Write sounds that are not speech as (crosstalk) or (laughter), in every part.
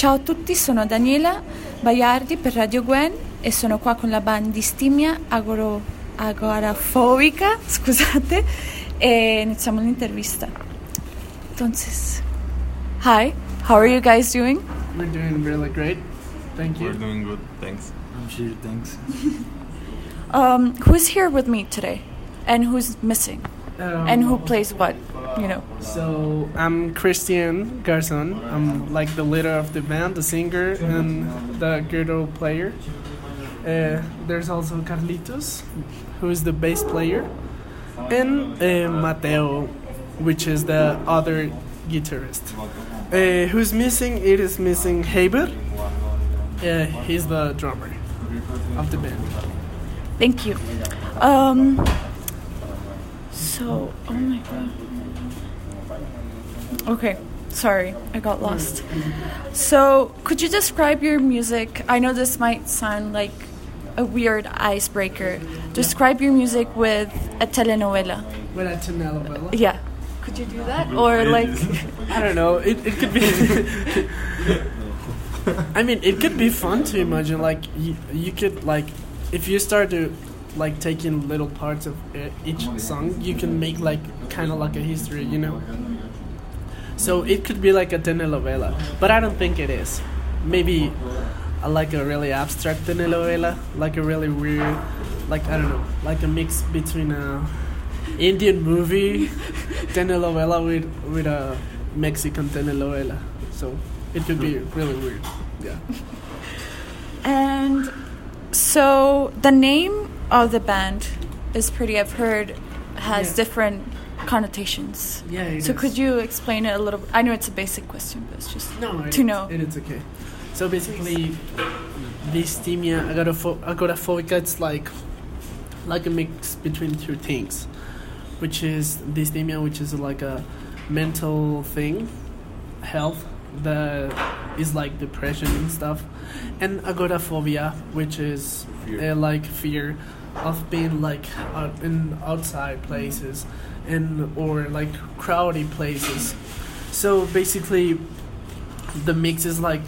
Ciao a tutti, sono Daniela Baiardi per Radio Gwen e sono qua con la band Distimia Agoro, Agorafobica, (laughs) scusate, e iniziamo l'intervista. Entonces, hi, how are you guys doing? We're doing really great. Thank We're you. doing good, thanks. I'm sure, thanks. Um, who's here with me today? And who's missing? Um, And who plays what? You know. So I'm Christian Garzon. I'm like the leader of the band, the singer, and the guitar player. Uh, there's also Carlitos, who is the bass player, and uh, Mateo, which is the other guitarist. Uh, who's missing? It is missing Javier. Uh, he's the drummer of the band. Thank you. Um, so, oh my god. Okay, sorry, I got lost. So, could you describe your music? I know this might sound like a weird icebreaker. Describe your music with a telenovela. With a telenovela. Yeah. Could you do that? Or like, (laughs) I don't know. It, it could be. (laughs) I mean, it could be fun to imagine. Like you, you could like, if you start to like taking little parts of uh, each song, you can make like kind of like a history, you know. So it could be like a telenovela, but I don't think it is. Maybe uh, like a really abstract telenovela, like a really weird, like I don't know, like a mix between a Indian movie (laughs) telenovela with with a Mexican telenovela. So it could be really weird. Yeah. and so the name of the band is pretty, I've heard, has Yeah. different connotations. Yeah. it So is. could you explain it a little? I know it's a basic question, but it's just No, it, to know. It is okay. So basically, dysthymia agorapho- agoraphobica it's like like a mix between two things, which is dysthymia, which is like a mental thing, health that is like depression and stuff, and agoraphobia, which is Fear. uh, like fear of being like out in outside places and or like crowded places. So basically, the mix is like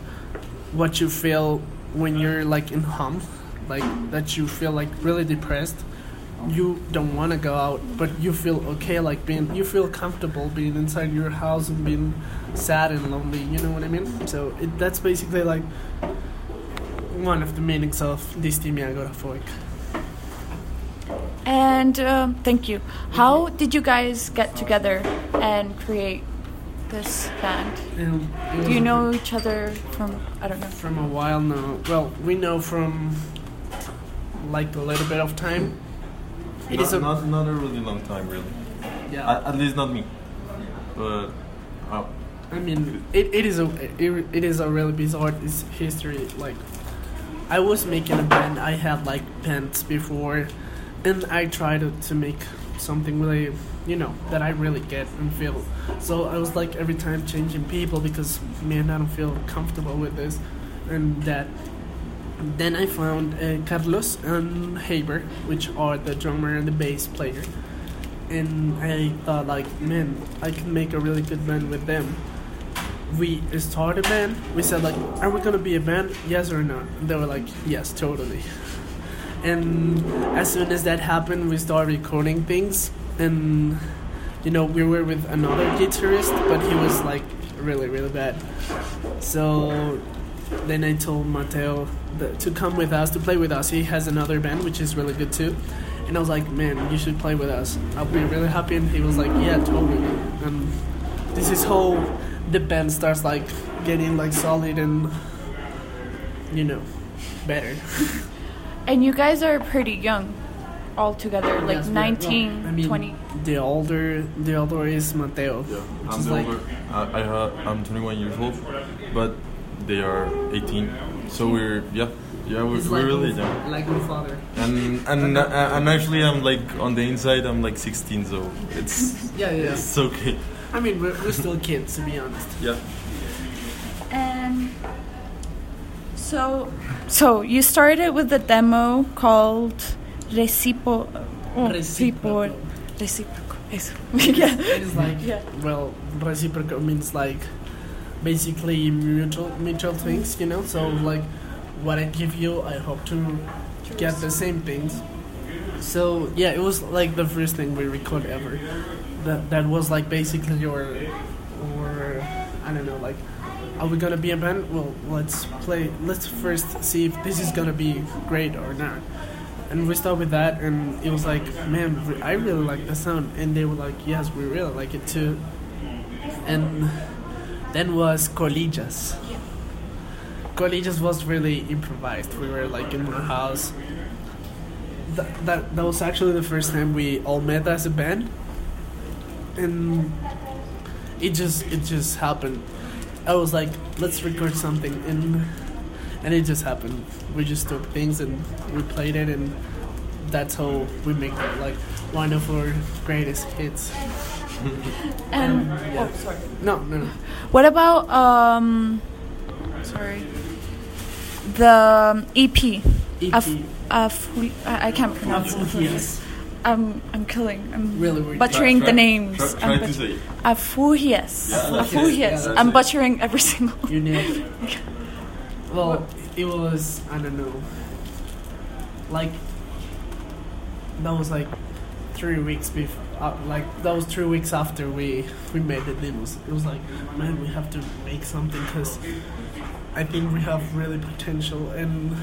what you feel when you're like in home, like that you feel like really depressed. You don't want to go out, but you feel okay, like being you feel comfortable being inside your house and being sad and lonely. You know what I mean? So it, that's basically like one of the meanings of dysthymia agoraphobic. And um, thank you. How did you guys get together and create this band? And Do you know each other from I don't know. from a while now? Well, we know from like a little bit of time. It not, is a not, not a really long time, really. yeah. At, at least not me. But uh, I mean, it, it is a it, it is a really bizarre history. Like, I was making a band. I had like bands before, and I tried to, to make something really, you know, that I really get and feel. So I was like every time changing people because man, I don't feel comfortable with this and that. Then I found uh, Carlos and Javier, which are the drummer and the bass player and I thought like, man, I can make a really good band with them. We started a band. We said like, are we gonna be a band? Yes or no? And they were like, yes, totally. And as soon as that happened, we started recording things, and you know, we were with another guitarist, but he was like really, really bad. So then I told Mateo that, to come with us to play with us. He has another band which is really good too. And I was like, man, you should play with us. I'll be really happy. And he was like, yeah, totally. And this is how the band starts like getting like solid and you know better. (laughs) And you guys are pretty young, all together, like Yes, we 19, well, I mean, 20. The older, the older is Mateo. yeah, which I'm is the like, older. I, I ha- I'm 21 years old, but they are 18. So we're yeah yeah we're, we're like really my- young. Like my father. And and uh, and actually I'm like on the inside I'm like 16, so it's (laughs) Yeah, yeah. it's okay. I mean, we're, we're still kids, to be honest. Yeah. And so, so you started with a demo called Recipo, oh, Reciproco. Reciproco. Eso. yeah. It is (laughs) like, Yeah. well, reciprocal means like basically mutual mutual mm-hmm. things, you know. So like, what I give you, I hope to get the same things. So yeah, it was like the first thing we record ever. That that was like basically your, or I don't know, like, are we gonna be a band? Well, let's play. Let's first see if this is gonna be great or not. And we start with that, and it was like, man, I really like the sound, and they were like, yes, we really like it too. And then was Colillas. Colillas was really improvised. We were like in my house. That, that that was actually the first time we all met as a band, and it just it just happened. I was like, let's record something, and and it just happened. We just took things and we played it, and that's how we make like one of our greatest hits. (laughs) And yeah. oh, sorry. No, no, no. What about um? Sorry. The EP. EP. Af- I I can't pronounce it. Yes. I'm I'm killing. I'm Really butchering Try- the names. Try, I'm try to but- say. Yeah, Yeah, I'm it. butchering every single. You nailed (laughs) it. Well, it was I don't know. Like that was like three weeks before. Uh, like that was three weeks after we we made the demos. it was like man, we have to make something because I think we have really potential and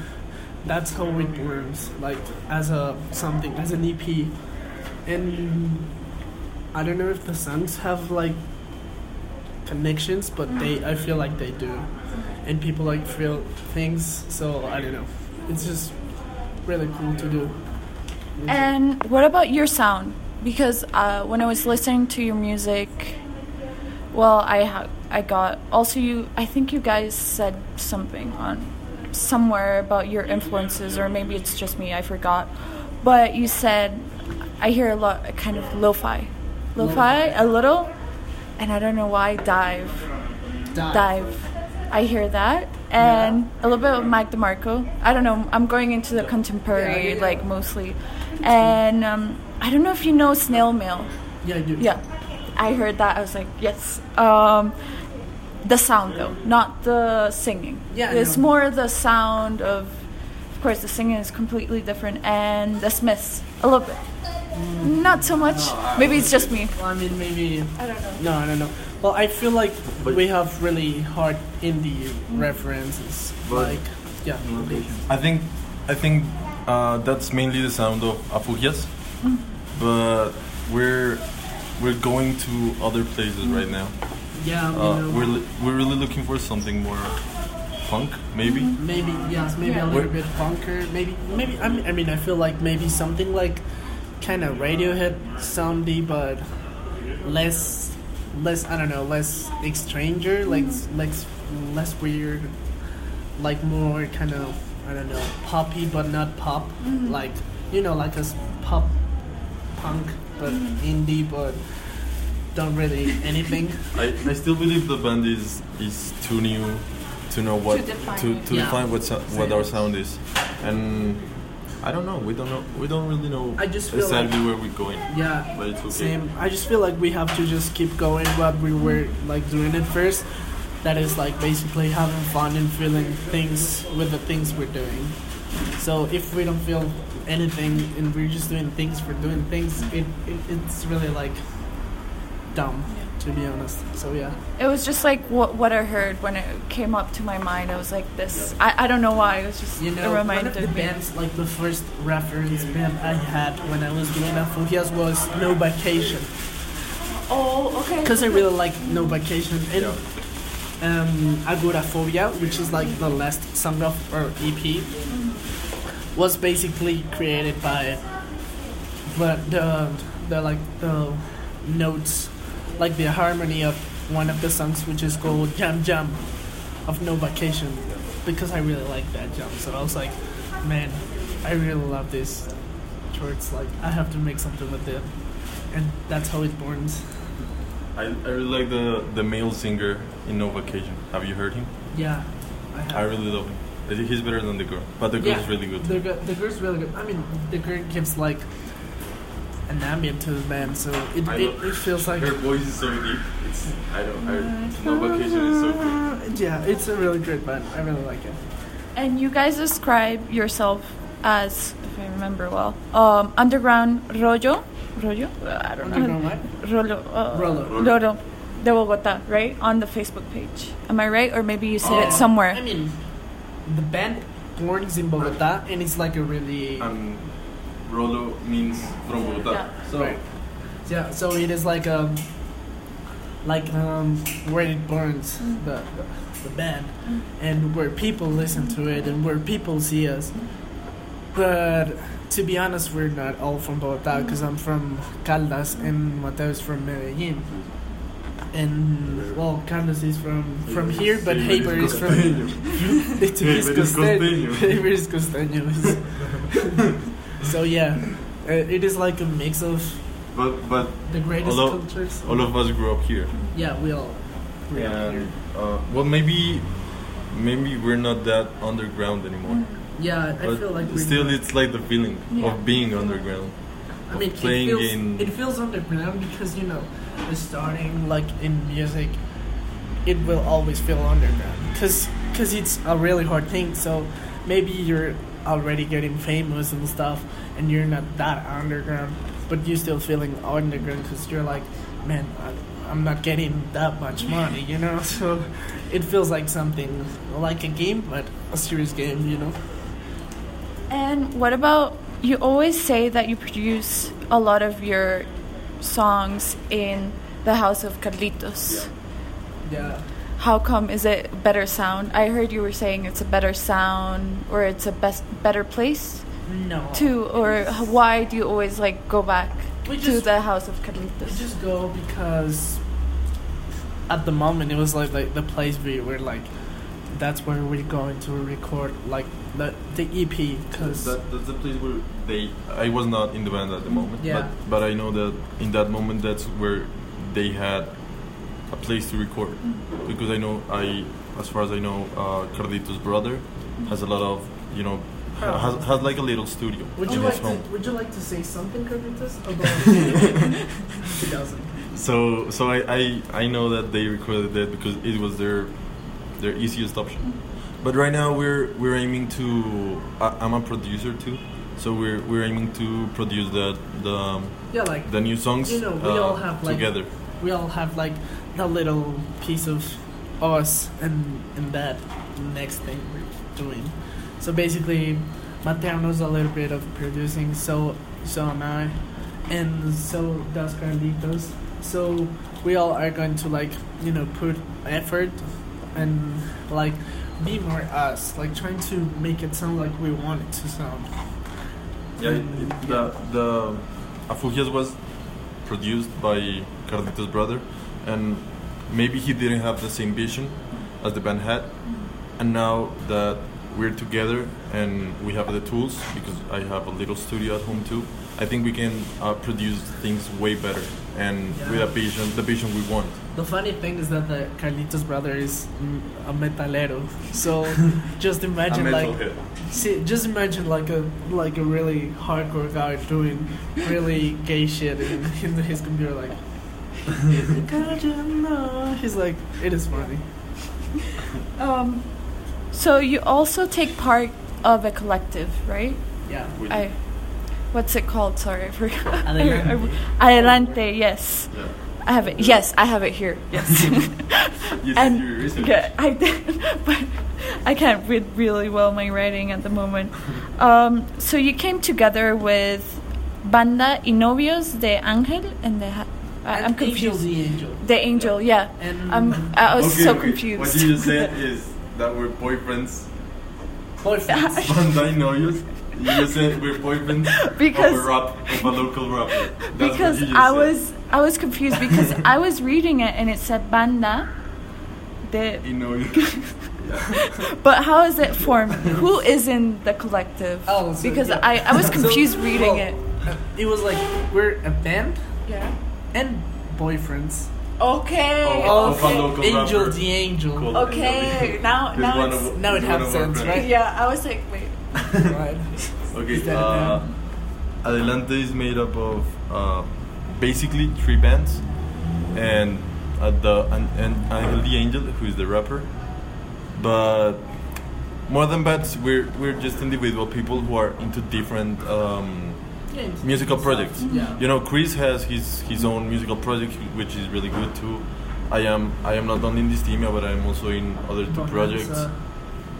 that's how it works. Like as a something as an EP, and I don't know if the songs have like connections, but they I feel like they do, and people like feel things. So I don't know. It's just really cool to do. And what about your sound? Because uh, when I was listening to your music, well, I ha- I got also you. I think you guys said something on somewhere about your influences, or maybe it's just me. I forgot. But you said I hear a lot, kind of lo-fi, lo-fi a little, and I don't know why DIIV, DIIV. I hear that. And a little bit of Mac DeMarco. I don't know. I'm going into the contemporary, Yeah, yeah. like mostly. And um, I don't know if you know Snail Mail. Yeah, I do. Yeah, I heard that. I was like, yes. Um, the sound though, not the singing. Yeah, it's know. more the sound of. Of course, the singing is completely different, and the Smiths a little bit. Not so much. Maybe it's just me. Well, I mean, maybe. I don't know. No, I don't know. Well, I feel like But- we have really hard indie references. But- like, yeah. I think I think uh, that's mainly the sound of Afugias, Mm. but we're we're going to other places right now. Yeah, Uh, we're li- we're really looking for something more punk, maybe. maybe yes, maybe Yeah. a little We're- bit bunker. Maybe, maybe. I mean, I mean, I feel like maybe something like kind of Radiohead soundy, but less, less. I don't know, less extranger, like less, less weird, like more kind of I don't know, poppy but not pop. Like you know, like a pop punk, but indie, but don't really anything. I, I still believe the band is is too new to know what To define to, to Yeah. define what so- what our sound is, and I don't know. We don't know. We don't really know I just feel exactly like- where we're going. Yeah, But it's okay. same. I just feel like we have to just keep going what we were like doing at first. That is like basically having fun and feeling things with the things we're doing. So if we don't feel anything and we're just doing things for doing things, it, it it's really like dumb to be honest. So yeah. It was just like what what I heard when it came up to my mind. I was like, this. I, I don't know why. It was just You it know, one of the me. bands, like the first reference band I had when I was doing Afugias was No Vacation. Oh, okay. because I really like No Vacation and um, Agoraphobia, which is like the last song of our EP, was basically created by but the the like the notes, like the harmony of one of the songs, which is called Jam Jam of No Vacation, because I really like that jam. So I was like, man, I really love this. Towards like I have to make something with it, and that's how it burns. I, I really like the the male singer in No Vacation. Have you heard him? Yeah, I have. I really love him. He's better than the girl, but the girl is really good. The, girl- the girl's really good. I mean, the girl gives like an ambient to the band, so it it, it feels like Her voice is so deep. It's I don't. I, no vacation is so good. Yeah, it's a really great band. I really like it. And you guys describe yourself as, if I remember well, um, underground rollo, rollo. Uh, I don't Underground know. what? Rollo. Uh, Rollo. Rollo. De Bogota, right? On the Facebook page. Am I right? Or maybe you said Uh, it somewhere. I mean, the band born is in Bogota, and it's like a really And Rolo means from Bogota. Yeah. So Right. yeah. So it is like um, like um, where it burns the, the the band, and where people listen to it, and where people see us. But to be honest, we're not all from Bogota because I'm from Caldas and Mateo's from Medellin. And well, Caldas is from from here, but Javier is from It's (laughs) Javier is costeño. costeño. Javier is costeño. (laughs) so yeah, uh, it is like a mix of but but the greatest Although- cultures. all of us grew up here. yeah, we all. We all here. Uh, well, maybe maybe we're not that underground anymore. Yeah, I but feel like we're still, not- it's like the feeling Yeah. of being underground. I mean, playing it feels, in- it feels underground because you know, the starting like in music, it will always feel underground because because it's a really hard thing. So maybe you're already getting famous and stuff, and you're not that underground, but you're still feeling underground because you're like, man, I, I'm not getting that much money, you know. (laughs) So it feels like something like a game, but a serious game, you know. And what about you always say that you produce a lot of your songs in the house of Carlitos. Yeah. How come is it better sound? I heard you were saying it's a better sound or it's a best better place No. to or h- why do you always like go back We to the house of We just go because at the moment it was like, like the place where we were like that's where we're going to record like the the EP because That, that's the place where they. I was not in the band at the moment, Yeah. but but I know that in that moment that's where they had a place to record because I know I, as far as I know, uh, Carlitos' brother has a lot of you know has, has like a little studio would in you his like home. to would you like to say something Carlitos (laughs) about So so I, I I know that they recorded that because it was their their easiest option. But right now we're we're aiming to. I, I'm a producer too, so we're we're aiming to produce the the yeah like the new songs You know, we uh, all have, like- together. we all have like a little piece of us and and that next thing we're doing. So basically, Mateo knows a little bit of producing, so so am I, and so does Carlitos. So we all are going to like you know put effort and like be more us, like trying to make it sound like we want it to sound. Yeah, it, the the Afugias was produced by Carlitos' brother, and maybe he didn't have the same vision as the band had. And now that we're together and we have the tools, because I have a little studio at home too, I think we can uh, produce things way better and with a vision, the vision we want. The funny thing is that the Carlitos brother is a metalero. So (laughs) just imagine like see, just imagine like a like a really hardcore guy doing really gay shit in, in his computer like "God, you know." He's like it is funny. Um, so you also take part of a collective, right? Yeah. I, what's it called? Sorry, I forgot. Adelante. (laughs) Adelante, yes. Yeah. I have it. Yes, I have it here. Yes. (laughs) (laughs) You and did your research. yeah, I did, but I can't read really well my writing at the moment. Um, so you came together with Banda y Novios de Ángel and the. Ha- I, I'm Angel confused. the Angel. The Angel, yeah. And Um, I was Okay, so okay. confused. What you just said (laughs) is that we're boyfriends. boyfriends. (laughs) Banda Novios. You just said we're boyfriends Because- of a rap of a local rapper. That's what because you just I said. was I was confused because I was reading it and it said banda de (laughs) You but how is it formed? Who is in the collective? Oh, so, because yeah. I, I was So, confused reading well, it. uh, It was like we're a band Yeah. And boyfriends. Okay. Oh, of a okay. local Angel rapper. the Angel. Called Okay, now- now one it's- of- now it he's has one of our sense, right? Yeah, I was like, wait. right. (laughs) Okay. Is that Uh, Adelante is made up of uh, basically three bands, and uh, the and, and Angel the Angel, who is the rapper. But more than bands, we're we're just individual people who are into different um, Yeah, it's- musical projects. stuff. Yeah. You know, Chris has his his own musical project, which is really good too. I am I am not only in this team, but I am also in other two projects.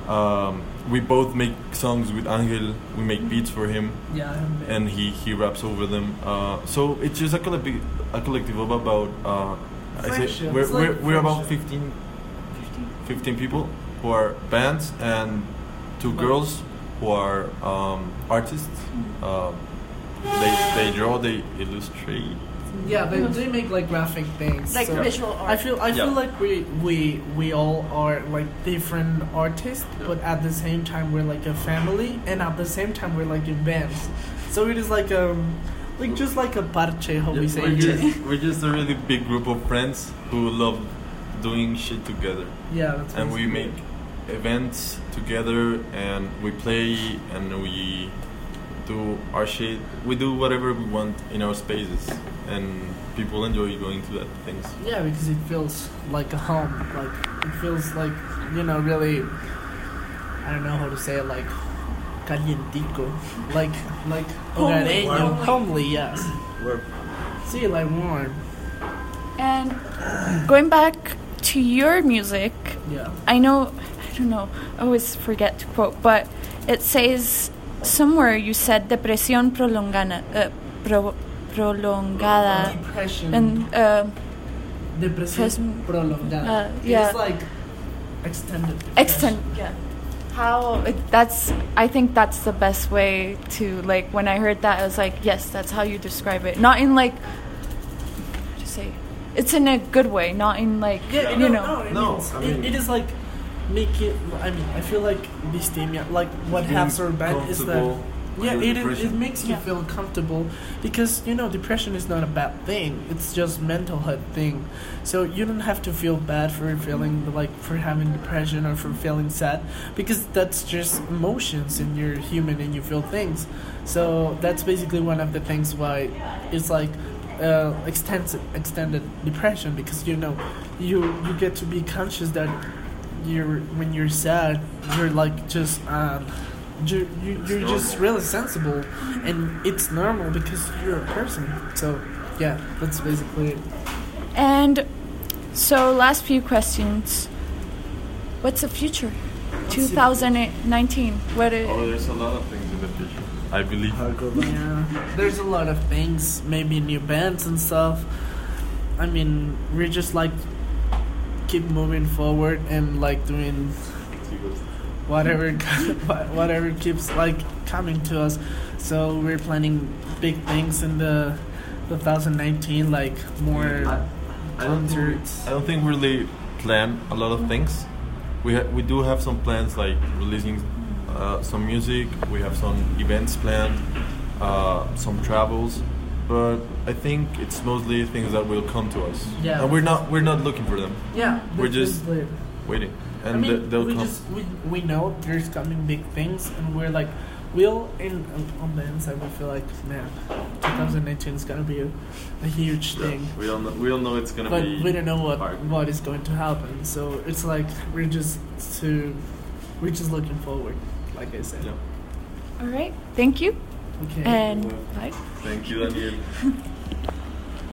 Um, we both make songs with Angel. We make beats for him, Yeah, I have been. and he he raps over them. Uh, so it's just a collective a collective of about uh, I say we're we're, we're about friendship. 15, 15 people who are bands and two girls who are um, artists. Uh, they they draw, they illustrate. Yeah, they, they make like graphic things. Like so visual art. I feel I Yeah. feel like we we we all are like different artists, but at the same time we're like a family, and at the same time we're like in bands. So it is like um like just like a parche, how we say we're, just, (laughs) we're just a really big group of friends who love doing shit together. Yeah, that's and we make events together and we play and we do our shit we do whatever we want in our spaces and people enjoy going to that things. Yeah, because it feels like a home. Like it feels like you know really. I don't know how to say it. Like calientico, like like Homely. hogareño, homely. Yes. We're see, like warm. And going back to your music, Yeah. I know, I don't know, I always forget to quote, but it says somewhere you said depresión prolongada, uh, pro, prolongada, Depression. and uh, Depresión Pres- prolongada. uh, yeah. It's like extended. depression. extend. Yeah. How it, that's I think that's the best way to like when I heard that I was like yes that's how you describe it not in like how to say it's in a good way not in like Yeah, you no, know no, it, No, means- I it- it is like make it. I mean, I feel like dysthymia, like what Being has our bad is that. Yeah, with it, is, it makes you Yeah. feel comfortable because you know depression is not a bad thing. It's just mental health thing. So you don't have to feel bad for feeling like for having depression or for feeling sad because that's just emotions and you're human and you feel things. So that's basically one of the things why it's like uh, extensive extended depression because you know you you get to be conscious that you're when you're sad you're like just um, you, you, you're just really sensible and it's normal because you're a person. So yeah that's basically it. And so last few questions. What's the future? 2019 what is, oh there's a lot of things in the future i believe. Yeah there's a lot of things maybe new bands and stuff. I mean we're just like keep moving forward and like doing whatever (laughs) whatever keeps like coming to us. So we're planning big things in the 2019 like more I, I don't think, concerts I don't think we really plan a lot of things. We ha- we do have some plans like releasing uh, some music. We have some events planned uh, some travels but I think it's mostly things that will come to us Yeah. and we're not we're not looking for them yeah We're just- basically it. waiting and I mean, th- they'll we come just we, we know there's coming big things, and we're like, we'll in uh, on the inside we feel like, man, 2019 is gonna be a, a huge Yeah, thing, we don't know, we don't know it's gonna but be But we don't know what hard. what is going to happen. So it's like we're just to we're just looking forward, like I said. Yeah. all right thank you Okay. and Thank you, Daniel. (laughs)